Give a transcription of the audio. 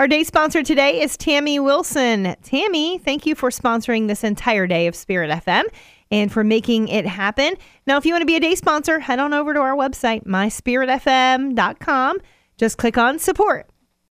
Our day sponsor today is Tammy Wilson. Tammy, thank you for sponsoring this entire day of Spirit FM and for making it happen. Now, if you want to be a day sponsor, head on over to our website, myspiritfm.com. Just click on support